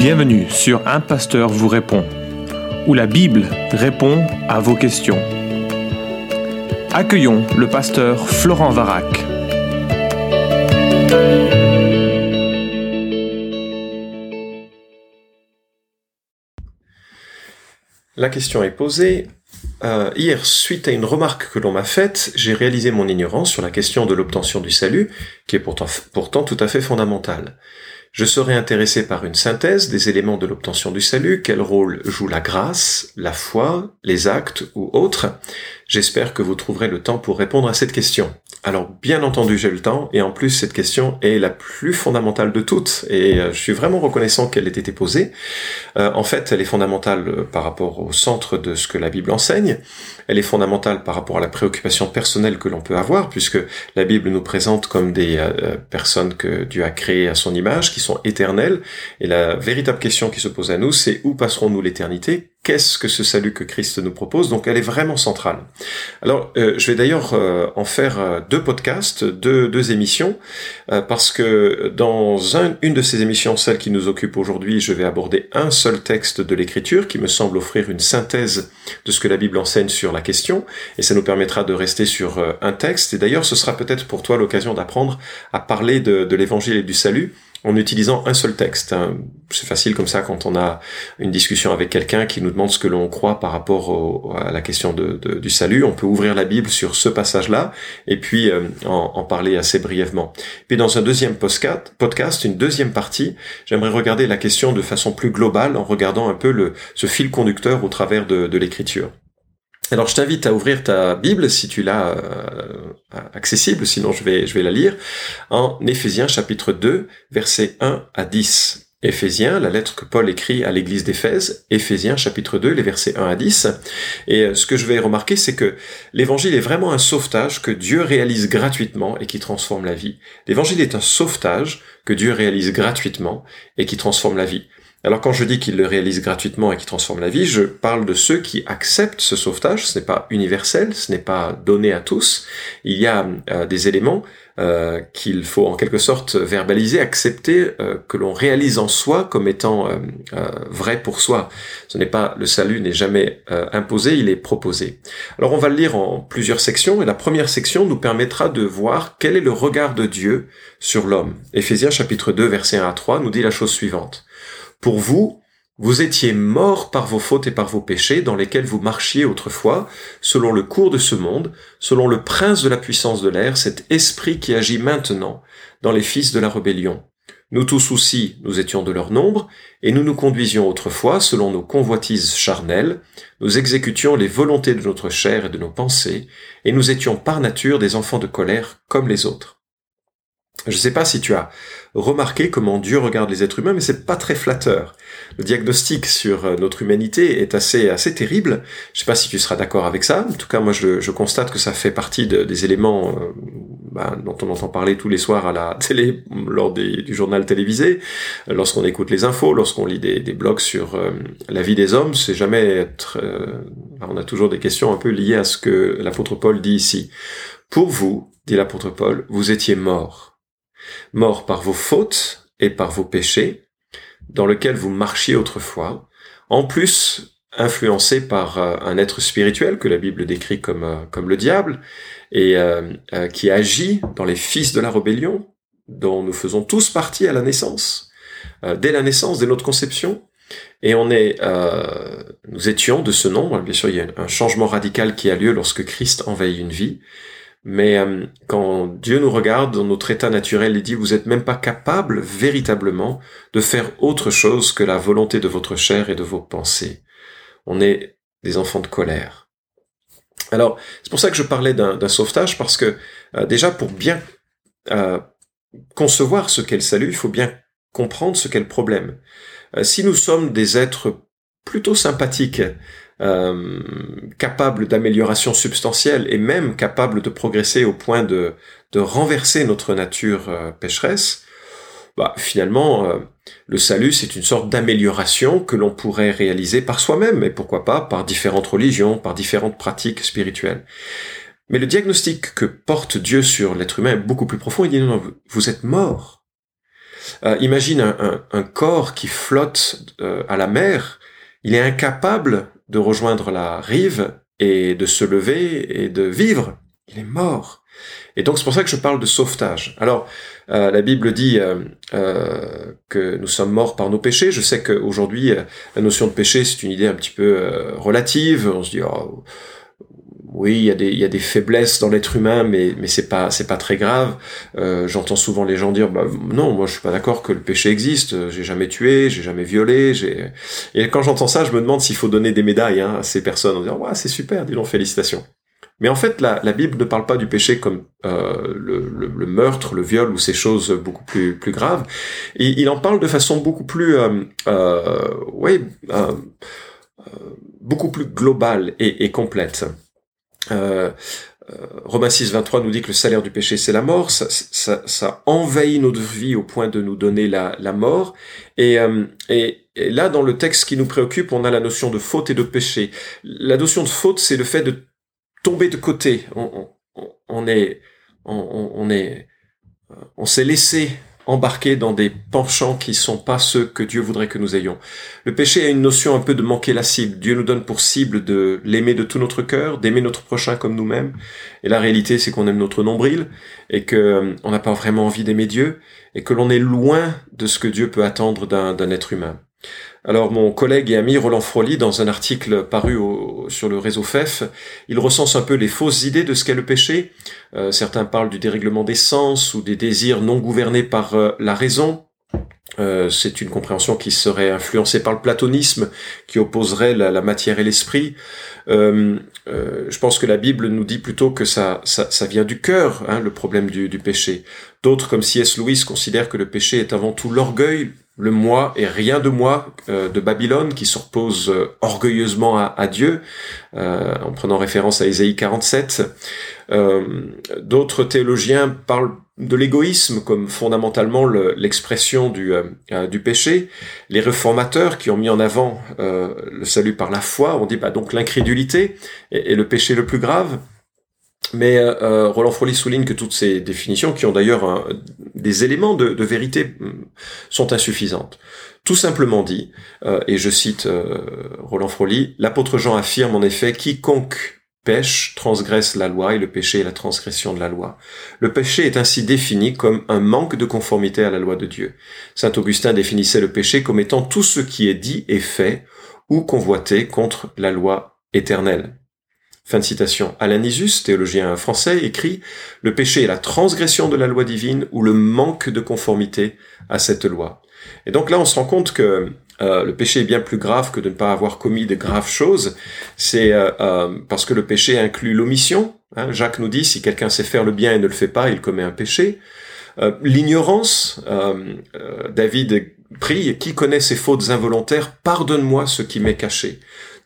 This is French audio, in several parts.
Bienvenue sur Un Pasteur vous répond, où la Bible répond à vos questions. Accueillons le pasteur Florent Varac. La question est posée. Euh, hier, suite à une remarque que l'on m'a faite, j'ai réalisé mon ignorance sur la question de l'obtention du salut, qui est pourtant, pourtant tout à fait fondamentale. Je serai intéressé par une synthèse des éléments de l'obtention du salut, quel rôle joue la grâce, la foi, les actes ou autres? J'espère que vous trouverez le temps pour répondre à cette question. Alors bien entendu j'ai le temps et en plus cette question est la plus fondamentale de toutes et euh, je suis vraiment reconnaissant qu'elle ait été posée. Euh, en fait elle est fondamentale euh, par rapport au centre de ce que la Bible enseigne, elle est fondamentale par rapport à la préoccupation personnelle que l'on peut avoir puisque la Bible nous présente comme des personnes que Dieu a créées à son image, qui sont éternelles. Et la véritable question qui se pose à nous c'est où passerons-nous l'éternité? Qu'est-ce que ce salut que Christ nous propose? Donc elle est vraiment centrale. Alors euh, je vais d'ailleurs euh, en faire euh, deux podcasts, deux, deux émissions, parce que dans une de ces émissions, celle qui nous occupe aujourd'hui, je vais aborder un seul texte de l'Écriture qui me semble offrir une synthèse de ce que la Bible enseigne sur la question, et ça nous permettra de rester sur un texte. Et d'ailleurs, ce sera peut-être pour toi l'occasion d'apprendre à parler de, de l'Évangile et du salut en utilisant un seul texte. Hein. C'est facile comme ça quand on a une discussion avec quelqu'un qui nous demande ce que l'on croit par rapport à la question du salut. On peut ouvrir la Bible sur ce passage-là et puis euh, en, parler assez brièvement. Puis dans un deuxième podcast, une deuxième partie, j'aimerais regarder la question de façon plus globale en regardant un peu ce fil conducteur au travers de l'écriture. Alors je t'invite à ouvrir ta Bible si tu l'as euh, accessible, sinon je vais, je vais la lire, en Éphésiens chapitre 2, versets 1 à 10. Éphésiens, la lettre que Paul écrit à l'église d'Éphèse, Éphésiens chapitre 2, les versets 1 à 10. Et euh, ce que je vais remarquer, c'est que l'évangile est vraiment un sauvetage que Dieu réalise gratuitement et qui transforme la vie. L'évangile est un sauvetage que Dieu réalise gratuitement et qui transforme la vie. Alors quand je dis qu'il le réalise gratuitement et qu'il transforme la vie, je parle de ceux qui acceptent ce sauvetage. Ce n'est pas universel, ce n'est pas donné à tous. Il y a euh, des éléments euh, qu'il faut en quelque sorte verbaliser, accepter, euh, que l'on réalise en soi comme étant vrai pour soi. Ce n'est pas le salut n'est jamais imposé, il est proposé. Alors on va le lire en plusieurs sections et la première section nous permettra de voir quel est le regard de Dieu sur l'homme. Éphésiens chapitre 2 verset 1 à 3 nous dit la chose suivante. Pour vous, vous étiez morts par vos fautes et par vos péchés dans lesquels vous marchiez autrefois, selon le cours de ce monde, selon le prince de la puissance de l'air, cet esprit qui agit maintenant dans les fils de la rébellion. Nous tous aussi, nous étions de leur nombre, et nous nous conduisions autrefois selon nos convoitises charnelles, nous exécutions les volontés de notre chair et de nos pensées, et nous étions par nature des enfants de colère comme les autres. Je ne sais pas si tu as remarqué comment Dieu regarde les êtres humains, mais c'est pas très flatteur. Le diagnostic sur euh, notre humanité est assez assez terrible. Je sais pas si tu seras d'accord avec ça. En tout cas, moi, je, constate que ça fait partie des éléments euh, bah, dont on entend parler tous les soirs à la télé, lors du journal télévisé, lorsqu'on écoute les infos, lorsqu'on lit des, blogs sur euh, la vie des hommes. C'est jamais être. on a toujours des questions un peu liées à ce que l'apôtre Paul dit ici. Pour vous, dit l'apôtre Paul, vous étiez morts mort par vos fautes et par vos péchés, dans lequel vous marchiez autrefois, en plus influencé par euh, un être spirituel que la Bible décrit comme, euh, comme le diable, et euh, qui agit dans les fils de la rébellion, dont nous faisons tous partie à la naissance, dès la naissance, dès notre conception, et on est, nous étions de ce nombre. Bien sûr, il y a un changement radical qui a lieu lorsque Christ envahit une vie. Mais euh, quand Dieu nous regarde dans notre état naturel, il dit, vous n'êtes même pas capable véritablement de faire autre chose que la volonté de votre chair et de vos pensées. On est des enfants de colère. Alors, c'est pour ça que je parlais d'un sauvetage, parce que euh, déjà, pour bien euh, concevoir ce qu'est le salut, il faut bien comprendre ce qu'est le problème. si nous sommes des êtres plutôt sympathiques, euh, capable d'amélioration substantielle et même capable de progresser au point de, de renverser notre nature euh, pécheresse, bah, finalement, euh, le salut, c'est une sorte d'amélioration que l'on pourrait réaliser par soi-même, et pourquoi pas par différentes religions, par différentes pratiques spirituelles. Mais le diagnostic que porte Dieu sur l'être humain est beaucoup plus profond. Il dit non, non vous êtes mort. Imagine un, corps qui flotte à la mer, il est incapable de rejoindre la rive et de se lever et de vivre. Il est mort. Et donc c'est pour ça que je parle de sauvetage. Alors euh, la Bible dit que nous sommes morts par nos péchés. Je sais qu'aujourd'hui la notion de péché c'est une idée un petit peu relative. On se dit oh, oui, il y a des, y a des faiblesses dans l'être humain, mais, mais c'est pas, c'est pas très grave. Euh, j'entends souvent les gens dire, bah, non, moi je suis pas d'accord que le péché existe. J'ai jamais tué, j'ai jamais violé. Et quand j'entends ça, je me demande s'il faut donner des médailles hein, à ces personnes en disant, ouais, c'est super, dis donc, félicitations. Mais en fait, la, la Bible ne parle pas du péché comme euh, le, le, meurtre, le viol ou ces choses beaucoup plus, plus graves. Et il en parle de façon beaucoup plus, euh, euh, ouais, euh, beaucoup plus globale et, et complète. Euh, euh, Romains 6, 23 nous dit que le salaire du péché, c'est la mort. Ça, envahit notre vie au point de nous donner la, la mort. Et, euh, et, là, dans le texte qui nous préoccupe, on a la notion de faute et de péché. La notion de faute, c'est le fait de tomber de côté. On, on, on est, on, on est, on s'est laissé embarqués dans des penchants qui sont pas ceux que Dieu voudrait que nous ayons. Le péché a une notion un peu de manquer la cible. Dieu nous donne pour cible de l'aimer de tout notre cœur, d'aimer notre prochain comme nous-mêmes. Et la réalité, c'est qu'on aime notre nombril et que euh, on n'a pas vraiment envie d'aimer Dieu et que l'on est loin de ce que Dieu peut attendre d'un être humain. Alors mon collègue et ami Roland Froli, dans un article paru sur le réseau FEF, il recense un peu les fausses idées de ce qu'est le péché. Euh, certains parlent du dérèglement des sens ou des désirs non gouvernés par euh, la raison. Euh, c'est une compréhension qui serait influencée par le platonisme, qui opposerait la, matière et l'esprit. je pense que la Bible nous dit plutôt que ça, ça, vient du cœur, hein, le problème du, du péché. D'autres, comme C.S. Lewis, considèrent que le péché est avant tout l'orgueil, le moi et rien de moi euh, de Babylone qui s'oppose euh, orgueilleusement à, Dieu, euh, en prenant référence à Ésaïe 47. D'autres théologiens parlent de l'égoïsme comme fondamentalement l'expression du, du péché. Les réformateurs qui ont mis en avant le salut par la foi ont dit bah, donc l'incrédulité est, le péché le plus grave. Mais euh, Roland Froli souligne que toutes ces définitions, qui ont d'ailleurs des éléments de, vérité, mm, sont insuffisantes. Tout simplement dit, euh, et je cite euh, Roland Froli, l'apôtre Jean affirme en effet quiconque pêche transgresse la loi et le péché est la transgression de la loi. Le péché est ainsi défini comme un manque de conformité à la loi de Dieu. Saint Augustin définissait le péché comme étant tout ce qui est dit et fait ou convoité contre la loi éternelle. Fin de citation. Alain Isus, théologien français, écrit Le péché est la transgression de la loi divine ou le manque de conformité à cette loi. Et donc là, on se rend compte que euh, le péché est bien plus grave que de ne pas avoir commis de graves choses. C'est euh, euh, parce que le péché inclut l'omission. Hein. Jacques nous dit si quelqu'un sait faire le bien et ne le fait pas, il commet un péché. L'ignorance. David prie qui connaît ses fautes involontaires, pardonne-moi ce qui m'est caché.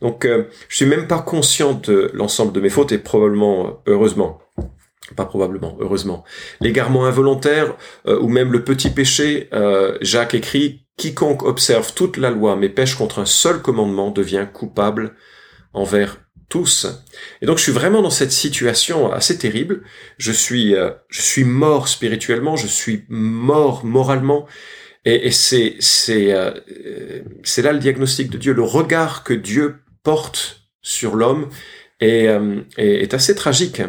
Donc, euh, je suis même pas conscient de l'ensemble de mes fautes et probablement, euh, heureusement, pas probablement, heureusement, l'égarement involontaire euh, ou même le petit péché, Jacques écrit quiconque observe toute la loi mais pêche contre un seul commandement devient coupable envers tous. Et donc je suis vraiment dans cette situation assez terrible. Je suis, je suis mort spirituellement, je suis mort moralement. Et, et c'est, c'est, c'est là le diagnostic de Dieu, le regard que Dieu porte sur l'homme est, euh, est, assez tragique.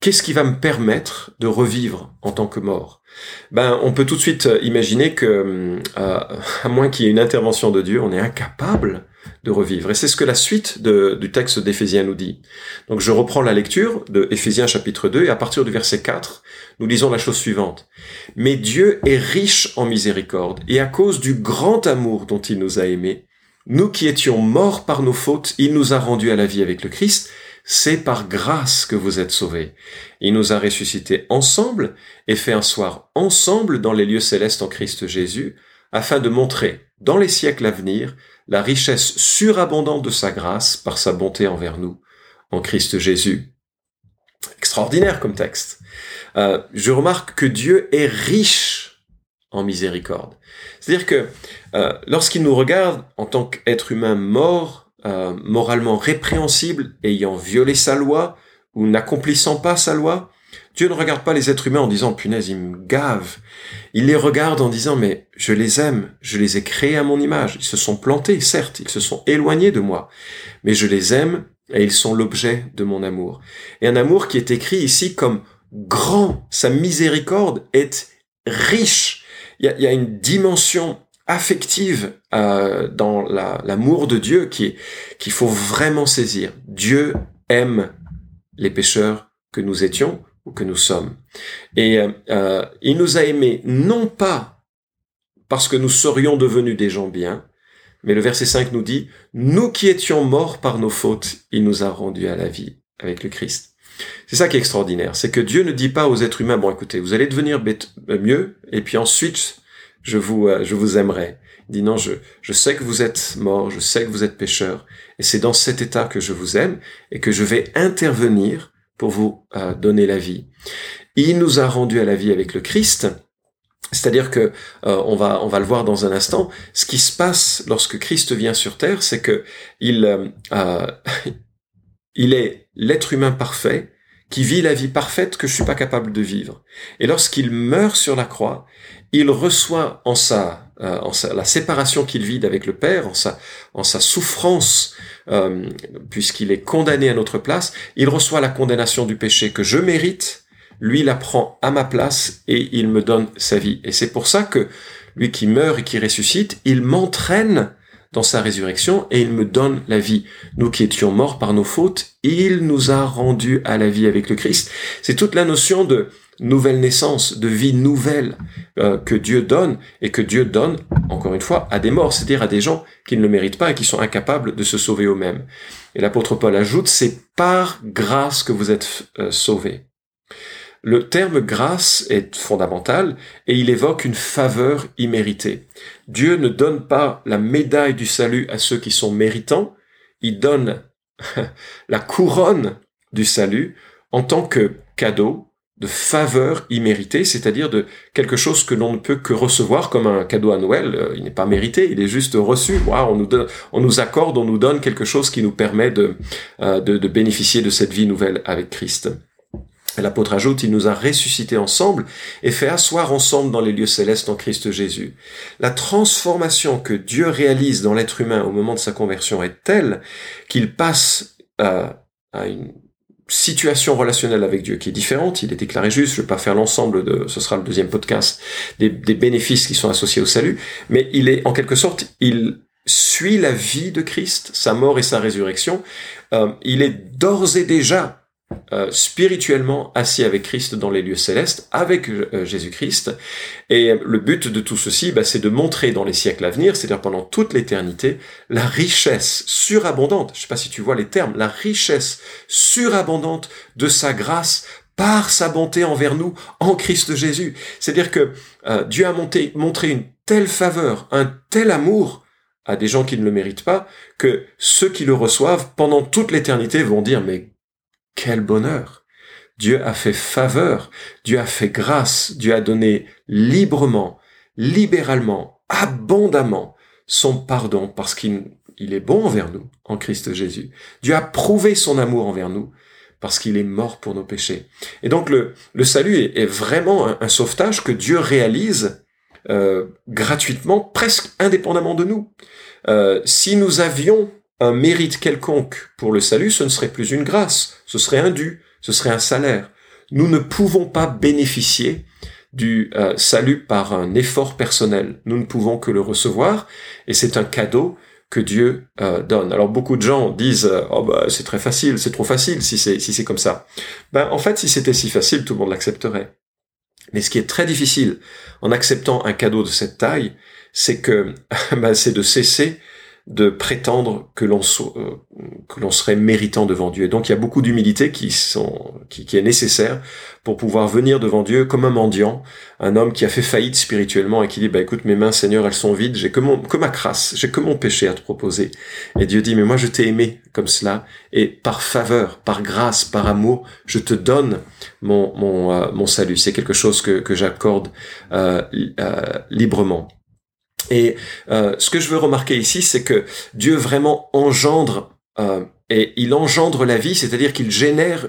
Qu'est-ce qui va me permettre de revivre en tant que mort? Ben, on peut tout de suite imaginer que, euh, à moins qu'il y ait une intervention de Dieu, on est incapable de revivre. Et c'est ce que la suite du texte d'Éphésiens nous dit. Donc je reprends la lecture de Éphésiens chapitre 2 et à partir du verset 4, nous lisons la chose suivante. Mais Dieu est riche en miséricorde et à cause du grand amour dont il nous a aimés, nous qui étions morts par nos fautes, il nous a rendus à la vie avec le Christ. C'est par grâce que vous êtes sauvés. Il nous a ressuscités ensemble et fait un soir ensemble dans les lieux célestes en Christ Jésus, afin de montrer, dans les siècles à venir, la richesse surabondante de sa grâce par sa bonté envers nous, en Christ Jésus. Extraordinaire comme texte. Euh, je remarque que Dieu est riche en miséricorde. C'est-à-dire que euh, lorsqu'il nous regarde en tant qu'être humain mort, euh, moralement répréhensible, ayant violé sa loi ou n'accomplissant pas sa loi, Dieu ne regarde pas les êtres humains en disant punaise, ils me gavent. Il les regarde en disant mais je les aime, je les ai créés à mon image. Ils se sont plantés, certes, ils se sont éloignés de moi, mais je les aime et ils sont l'objet de mon amour. Et un amour qui est écrit ici comme grand. Sa miséricorde est riche. Il y a, une dimension affective euh, dans l'amour de Dieu qui qu'il faut vraiment saisir. Dieu aime les pécheurs que nous étions ou que nous sommes. Et euh, euh, il nous a aimés non pas parce que nous serions devenus des gens bien, mais le verset 5 nous dit, nous qui étions morts par nos fautes, il nous a rendus à la vie avec le Christ. C'est ça qui est extraordinaire, c'est que Dieu ne dit pas aux êtres humains, bon écoutez, vous allez devenir mieux, et puis ensuite, je vous, euh, je vous aimerai. Il dit non, je, je sais que vous êtes morts, je sais que vous êtes pécheurs, et c'est dans cet état que je vous aime, et que je vais intervenir pour vous euh, donner la vie. Il nous a rendus à la vie avec le Christ, c'est-à-dire que euh, on va on va le voir dans un instant. Ce qui se passe lorsque Christ vient sur terre, c'est que il euh, il est l'être humain parfait qui vit la vie parfaite que je suis pas capable de vivre. Et lorsqu'il meurt sur la croix, il reçoit en sa, en sa la séparation qu'il vit avec le Père, en sa en sa souffrance euh, puisqu'il est condamné à notre place, il reçoit la condamnation du péché que je mérite, lui la prend à ma place et il me donne sa vie. Et c'est pour ça que lui qui meurt et qui ressuscite, il m'entraîne dans sa résurrection et il me donne la vie. Nous qui étions morts par nos fautes, il nous a rendus à la vie avec le Christ. C'est toute la notion de nouvelle naissance, de vie nouvelle euh, que Dieu donne et que Dieu donne, encore une fois, à des morts, c'est-à-dire à des gens qui ne le méritent pas et qui sont incapables de se sauver eux-mêmes. Et l'apôtre Paul ajoute, c'est par grâce que vous êtes euh, sauvés. Le terme grâce est fondamental et il évoque une faveur imméritée. Dieu ne donne pas la médaille du salut à ceux qui sont méritants, il donne la couronne du salut en tant que cadeau de faveur imméritée, c'est-à-dire de quelque chose que l'on ne peut que recevoir comme un cadeau à Noël. Euh, il n'est pas mérité, il est juste reçu. on nous accorde, on nous donne quelque chose qui nous permet de, euh, bénéficier de cette vie nouvelle avec Christ. L'apôtre ajoute, il nous a ressuscités ensemble et fait asseoir ensemble dans les lieux célestes en Christ Jésus. La transformation que Dieu réalise dans l'être humain au moment de sa conversion est telle qu'il passe à une situation relationnelle avec Dieu qui est différente. Il est déclaré juste. Je ne vais pas faire l'ensemble de, ce sera le deuxième podcast, des, bénéfices qui sont associés au salut. Mais il est, en quelque sorte, il suit la vie de Christ, sa mort et sa résurrection. Euh, il est d'ores et déjà euh, spirituellement assis avec Christ dans les lieux célestes, avec euh, Jésus-Christ. Et le but de tout ceci, bah, c'est de montrer dans les siècles à venir, c'est-à-dire pendant toute l'éternité, la richesse surabondante, je ne sais pas si tu vois les termes, la richesse surabondante de sa grâce par sa bonté envers nous en Christ Jésus. C'est-à-dire que euh, Dieu a monté, montré une telle faveur, un tel amour à des gens qui ne le méritent pas, que ceux qui le reçoivent pendant toute l'éternité vont dire mais quel bonheur Dieu a fait faveur, Dieu a fait grâce, Dieu a donné librement, libéralement, abondamment son pardon parce qu'il est bon envers nous en Christ Jésus. Dieu a prouvé son amour envers nous parce qu'il est mort pour nos péchés. Et donc le, salut est, vraiment un, sauvetage que Dieu réalise euh, gratuitement, presque indépendamment de nous. Euh, si nous avions un mérite quelconque pour le salut, ce ne serait plus une grâce, ce serait un dû, ce serait un salaire. Nous ne pouvons pas bénéficier du euh, salut par un effort personnel. Nous ne pouvons que le recevoir, et c'est un cadeau que Dieu euh, donne. Alors beaucoup de gens disent euh, oh bah c'est très facile, c'est trop facile si c'est si c'est comme ça. Ben en fait si c'était si facile tout le monde l'accepterait. Mais ce qui est très difficile en acceptant un cadeau de cette taille, c'est que ben, c'est de cesser de prétendre que l'on euh, que l'on serait méritant devant Dieu. donc il y a beaucoup d'humilité qui sont qui, qui, est nécessaire pour pouvoir venir devant Dieu comme un mendiant, un homme qui a fait faillite spirituellement et qui dit bah écoute mes mains Seigneur elles sont vides, j'ai que mon que ma crasse, j'ai que mon péché à te proposer. Et Dieu dit mais moi je t'ai aimé comme cela et par faveur, par grâce, par amour, je te donne mon mon euh, mon salut. C'est quelque chose que que j'accorde euh, euh librement. Et euh, ce que je veux remarquer ici, c'est que Dieu vraiment engendre, euh, et il engendre la vie, c'est-à-dire qu'il génère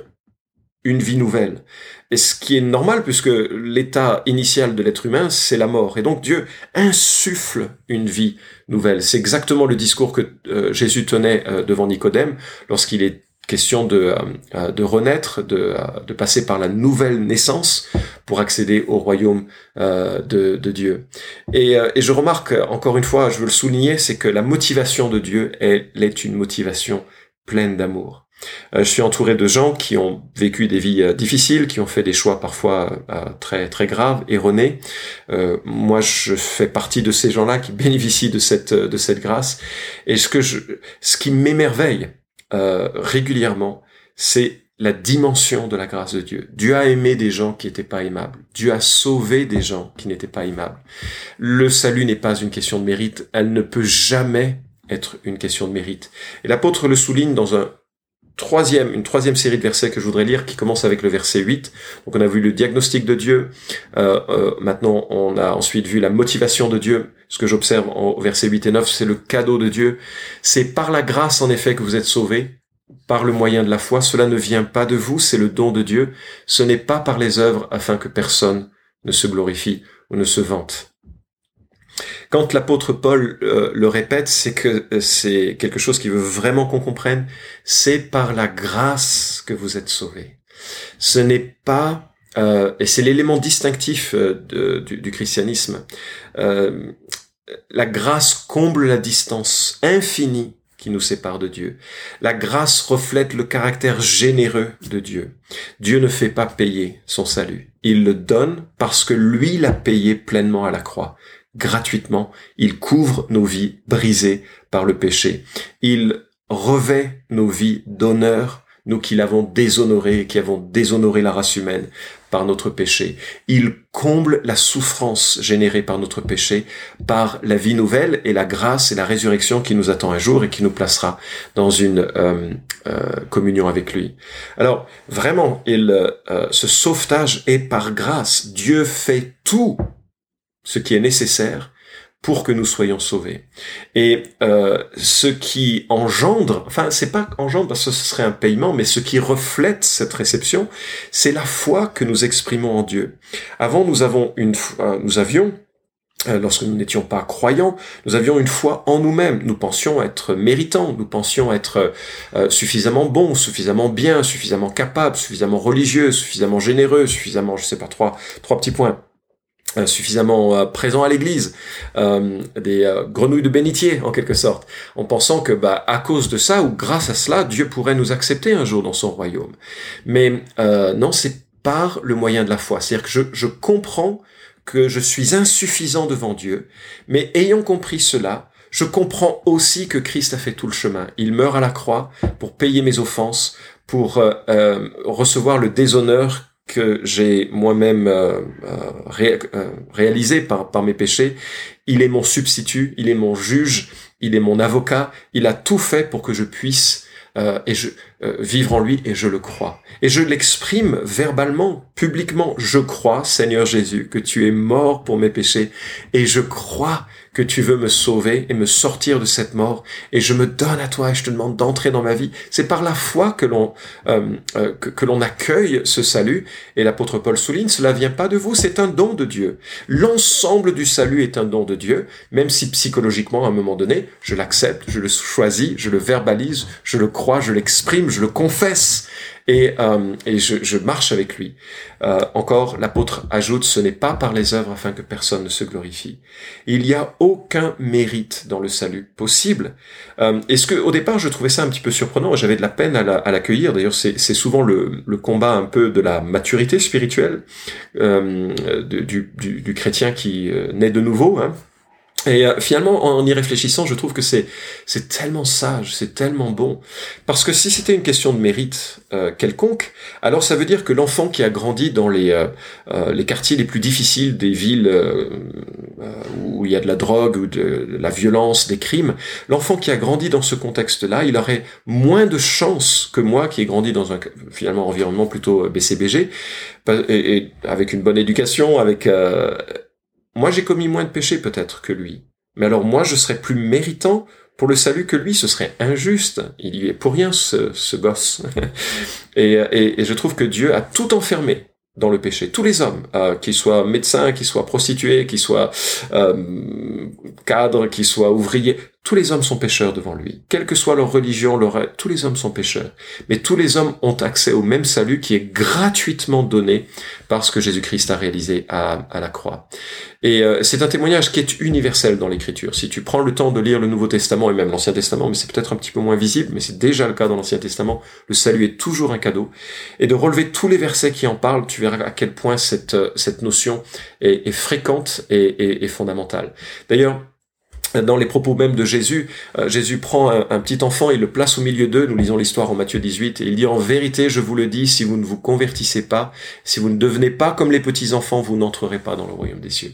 une vie nouvelle. Et ce qui est normal puisque l'état initial de l'être humain, c'est la mort. Et donc Dieu insuffle une vie nouvelle. C'est exactement le discours que euh, Jésus tenait euh, devant Nicodème lorsqu'il est question de, euh, de renaître, de, de passer par la nouvelle naissance pour accéder au royaume de, de Dieu. Et, et je remarque, encore une fois, je veux le souligner, c'est que la motivation de Dieu, elle est une motivation pleine d'amour. Euh, je suis entouré de gens qui ont vécu des vies euh, difficiles, qui ont fait des choix parfois euh, très très graves, erronés. moi, je fais partie de ces gens-là qui bénéficient de cette de cette grâce. Et ce que je, ce qui m'émerveille régulièrement, c'est la dimension de la grâce de Dieu. Dieu a aimé des gens qui n'étaient pas aimables. Dieu a sauvé des gens qui n'étaient pas aimables. Le salut n'est pas une question de mérite. Elle ne peut jamais être une question de mérite. Et l'apôtre le souligne dans un troisième, une troisième série de versets que je voudrais lire qui commence avec le verset 8. Donc on a vu le diagnostic de Dieu. Euh, euh, maintenant, on a ensuite vu la motivation de Dieu. Ce que j'observe au verset 8 et 9, c'est le cadeau de Dieu. C'est par la grâce, en effet, que vous êtes sauvés, par le moyen de la foi. Cela ne vient pas de vous, c'est le don de Dieu. Ce n'est pas par les œuvres afin que personne ne se glorifie ou ne se vante. Quand l'apôtre Paul euh, le répète, c'est que euh, c'est quelque chose qu'il veut vraiment qu'on comprenne. C'est par la grâce que vous êtes sauvés. Ce n'est pas euh, et c'est l'élément distinctif du, du, christianisme. la grâce comble la distance infinie qui nous sépare de Dieu. La grâce reflète le caractère généreux de Dieu. Dieu ne fait pas payer son salut. Il le donne parce que lui l'a payé pleinement à la croix gratuitement. Il couvre nos vies brisées par le péché. Il revêt nos vies d'honneur, nous qui l'avons déshonoré, qui avons déshonoré la race humaine par notre péché. Il comble la souffrance générée par notre péché par la vie nouvelle et la grâce et la résurrection qui nous attend un jour et qui nous placera dans une euh, euh, communion avec lui. Alors vraiment, il, euh, ce sauvetage est par grâce. Dieu fait tout ce qui est nécessaire pour que nous soyons sauvés. Et euh, ce qui engendre, enfin c'est pas engendre parce que ce serait un paiement, mais ce qui reflète cette réception, c'est la foi que nous exprimons en Dieu. Avant, nous avons une, euh, nous avions euh, lorsque nous n'étions pas croyants, nous avions une foi en nous-mêmes. Nous pensions être méritants, nous pensions être euh, suffisamment bons, suffisamment bien, suffisamment capables, suffisamment religieux, suffisamment généreux, suffisamment, je sais pas, trois, trois petits points. Euh, suffisamment euh, présent à l'église, euh, des grenouilles de bénitier en quelque sorte, en pensant que bah à cause de ça ou grâce à cela, Dieu pourrait nous accepter un jour dans son royaume. Mais non, c'est par le moyen de la foi. C'est-à-dire que je, je comprends que je suis insuffisant devant Dieu, mais ayant compris cela, je comprends aussi que Christ a fait tout le chemin. Il meurt à la croix pour payer mes offenses, pour recevoir le déshonneur que j'ai moi-même euh, euh, euh, réalisé par, mes péchés. Il est mon substitut, il est mon juge, il est mon avocat, il a tout fait pour que je puisse et je, vivre en lui et je le crois. Et je l'exprime verbalement, publiquement. Je crois, Seigneur Jésus, que tu es mort pour mes péchés et je crois que tu veux me sauver et me sortir de cette mort et je me donne à toi et je te demande d'entrer dans ma vie. C'est par la foi que l'on euh, euh, que, l'on accueille ce salut et l'apôtre Paul souligne cela vient pas de vous, c'est un don de Dieu. L'ensemble du salut est un don de Dieu, même si psychologiquement à un moment donné, je l'accepte, je le choisis, je le verbalise, je le crois, je l'exprime, je le confesse et, euh, et je, je, marche avec lui. Euh, encore, l'apôtre ajoute, ce n'est pas par les œuvres afin que personne ne se glorifie. Il n'y a aucun mérite dans le salut possible. Euh, Est-ce que au départ, je trouvais ça un petit peu surprenant, j'avais de la peine à l'accueillir. D'ailleurs, c'est souvent le, le, combat un peu de la maturité spirituelle euh, du, du, du, chrétien qui euh, naît de nouveau. Hein. Et euh, finalement, en y réfléchissant, je trouve que c'est c'est tellement sage, c'est tellement bon, parce que si c'était une question de mérite euh, quelconque, alors ça veut dire que l'enfant qui a grandi dans les euh, les quartiers les plus difficiles des villes où il y a de la drogue ou de, la violence, des crimes, l'enfant qui a grandi dans ce contexte-là, il aurait moins de chances que moi qui ai grandi dans un finalement environnement plutôt BCBG, et, et avec une bonne éducation, avec moi, j'ai commis moins de péchés peut-être que lui. Mais alors moi, je serais plus méritant pour le salut que lui, ce serait injuste. Il y est pour rien, ce, ce gosse. et, et, et je trouve que Dieu a tout enfermé dans le péché. Tous les hommes, euh, qu'ils soient médecins, qu'ils soient prostituées, qu'ils soient euh, cadres, qu'ils soient ouvriers, tous les hommes sont pécheurs devant lui. Quelle que soit leur religion, leur... tous les hommes sont pécheurs. Mais tous les hommes ont accès au même salut qui est gratuitement donné parce que Jésus-Christ a réalisé à, la croix. Et euh, c'est un témoignage qui est universel dans l'Écriture. Si tu prends le temps de lire le Nouveau Testament et même l'Ancien Testament, mais c'est peut-être un petit peu moins visible, mais c'est déjà le cas dans l'Ancien Testament, le salut est toujours un cadeau. Et de relever tous les versets qui en parlent, tu verras à quel point cette, euh, cette notion est, fréquente et, et, et fondamentale. D'ailleurs, dans les propos même de Jésus, euh, Jésus prend un, petit enfant, il le place au milieu d'eux, nous lisons l'histoire en Matthieu 18, et il dit en vérité, je vous le dis, si vous ne vous convertissez pas, si vous ne devenez pas comme les petits enfants, vous n'entrerez pas dans le royaume des cieux.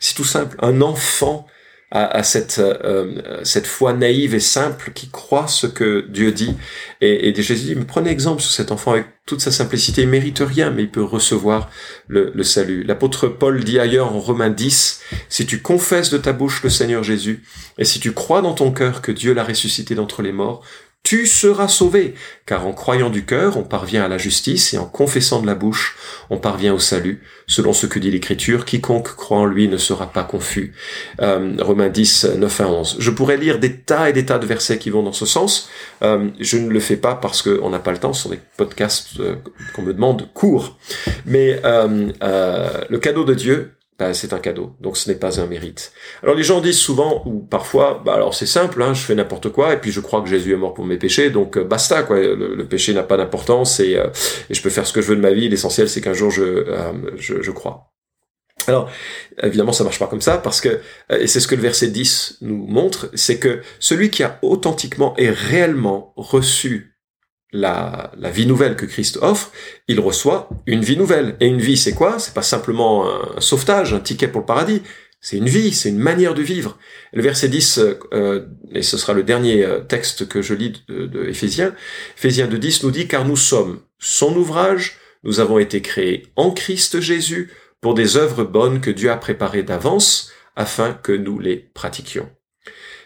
C'est tout simple, un enfant à, cette, euh, cette foi naïve et simple qui croit ce que Dieu dit. Et, et Jésus dit, mais prenez exemple sur cet enfant avec toute sa simplicité. Il mérite rien, mais il peut recevoir le, le salut. L'apôtre Paul dit ailleurs en Romains 10, si tu confesses de ta bouche le Seigneur Jésus, et si tu crois dans ton cœur que Dieu l'a ressuscité d'entre les morts, tu seras sauvé, car en croyant du cœur, on parvient à la justice, et en confessant de la bouche, on parvient au salut, selon ce que dit l'Écriture, quiconque croit en lui ne sera pas confus. Euh, Romains 10, 9 à 11. Je pourrais lire des tas et des tas de versets qui vont dans ce sens, euh, je ne le fais pas parce qu'on n'a pas le temps, ce sont des podcasts euh, qu'on me demande courts, mais le cadeau de Dieu, bah, c'est un cadeau, donc ce n'est pas un mérite. Alors les gens disent souvent, ou parfois, bah alors c'est simple, hein, je fais n'importe quoi, et puis je crois que Jésus est mort pour mes péchés, donc euh, basta, quoi. Le, péché n'a pas d'importance, et, euh, et, je peux faire ce que je veux de ma vie, l'essentiel c'est qu'un jour je, euh, je, je, crois. Alors, évidemment, ça marche pas comme ça, parce que, et c'est ce que le verset 10 nous montre, c'est que celui qui a authentiquement et réellement reçu la, la, vie nouvelle que Christ offre, il reçoit une vie nouvelle. Et une vie, c'est quoi? C'est pas simplement un sauvetage, un ticket pour le paradis. C'est une vie, c'est une manière de vivre. le verset 10, euh, et ce sera le dernier euh, texte que je lis de, de Éphésiens, Éphésiens de 10 nous dit, car nous sommes son ouvrage, nous avons été créés en Christ Jésus pour des œuvres bonnes que Dieu a préparées d'avance afin que nous les pratiquions.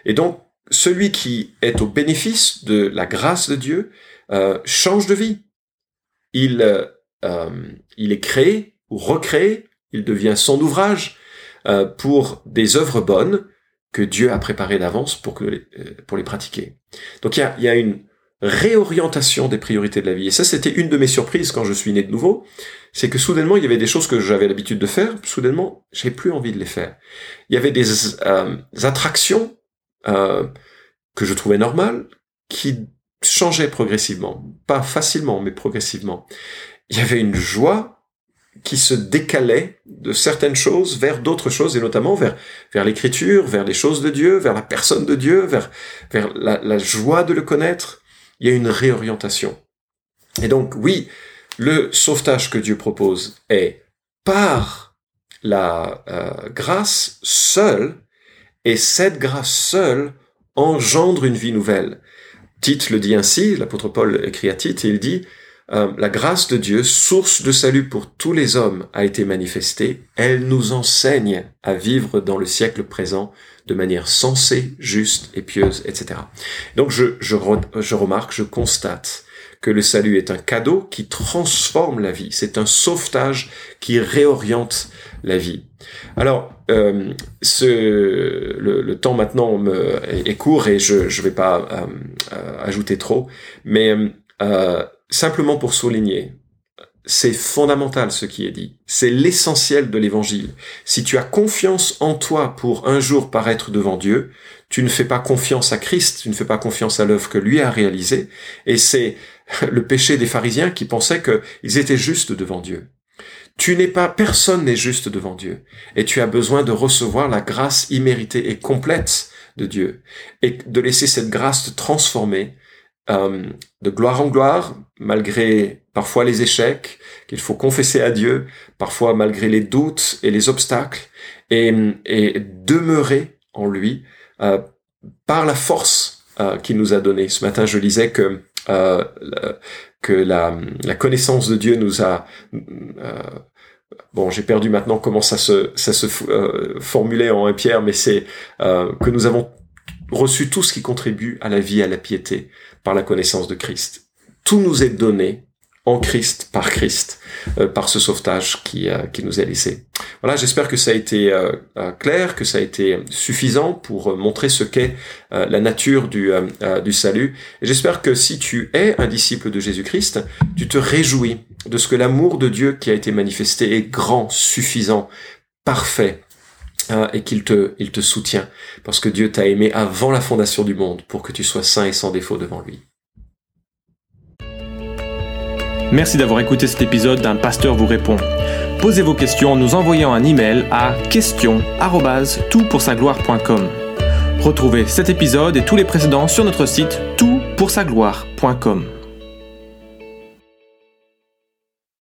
Et donc, celui qui est au bénéfice de la grâce de Dieu, euh, change de vie. Il, euh, euh, il est créé ou recréé, il devient son ouvrage pour des œuvres bonnes que Dieu a préparées d'avance pour, les, pour les pratiquer. Donc il y a, y a une réorientation des priorités de la vie. Et ça, c'était une de mes surprises quand je suis né de nouveau, c'est que soudainement, il y avait des choses que j'avais l'habitude de faire, soudainement, j'ai plus envie de les faire. Il y avait des attractions euh, que je trouvais normales, qui changeait progressivement. Pas facilement, mais progressivement. Il y avait une joie qui se décalait de certaines choses vers d'autres choses, et notamment vers, vers l'écriture, vers les choses de Dieu, vers la personne de Dieu, vers, vers la, joie de le connaître. Il y a une réorientation. Et donc, oui, le sauvetage que Dieu propose est par la euh, grâce seule, et cette grâce seule engendre une vie nouvelle. Tite le dit ainsi, l'apôtre Paul écrit à Tite, et il dit, euh, la grâce de Dieu, source de salut pour tous les hommes, a été manifestée. Elle nous enseigne à vivre dans le siècle présent de manière sensée, juste et pieuse, etc. Donc je, je, je remarque, je constate que le salut est un cadeau qui transforme la vie. C'est un sauvetage qui réoriente la vie. Alors, euh, le, temps maintenant me, est, court et je ne vais pas euh, euh, ajouter trop, mais simplement pour souligner, c'est fondamental ce qui est dit. C'est l'essentiel de l'évangile. Si tu as confiance en toi pour un jour paraître devant Dieu, tu ne fais pas confiance à Christ, tu ne fais pas confiance à l'œuvre que lui a réalisée, et c'est le péché des pharisiens qui pensaient qu'ils étaient justes devant Dieu. Tu n'es pas, personne n'est juste devant Dieu. Et tu as besoin de recevoir la grâce imméritée et complète de Dieu. Et de laisser cette grâce te transformer euh, de gloire en gloire, malgré parfois les échecs qu'il faut confesser à Dieu, parfois malgré les doutes et les obstacles, et, demeurer en lui euh, par la force euh, qu'il nous a donnée. Ce matin, je lisais que euh, que la, connaissance de Dieu nous a euh, bon, j'ai perdu maintenant comment ça se, ça se euh, formulait en 1 Pierre, mais c'est euh, que nous avons reçu tout ce qui contribue à la vie, à la piété, par la connaissance de Christ. Tout nous est donné en Christ, par Christ, euh, par ce sauvetage qui, euh, qui nous est laissé. Voilà, j'espère que ça a été euh, clair, que ça a été suffisant pour montrer ce qu'est la nature du, du salut. Et j'espère que si tu es un disciple de Jésus-Christ, tu te réjouis de ce que l'amour de Dieu qui a été manifesté est grand, suffisant, parfait, et qu'il te, il te soutient, parce que Dieu t'a aimé avant la fondation du monde pour que tu sois saint et sans défaut devant lui. Merci d'avoir écouté cet épisode d'un pasteur vous répond. Posez vos questions en nous envoyant un email à question@toutpoursagloire.com. Retrouvez cet épisode et tous les précédents sur notre site toutpoursagloire.com.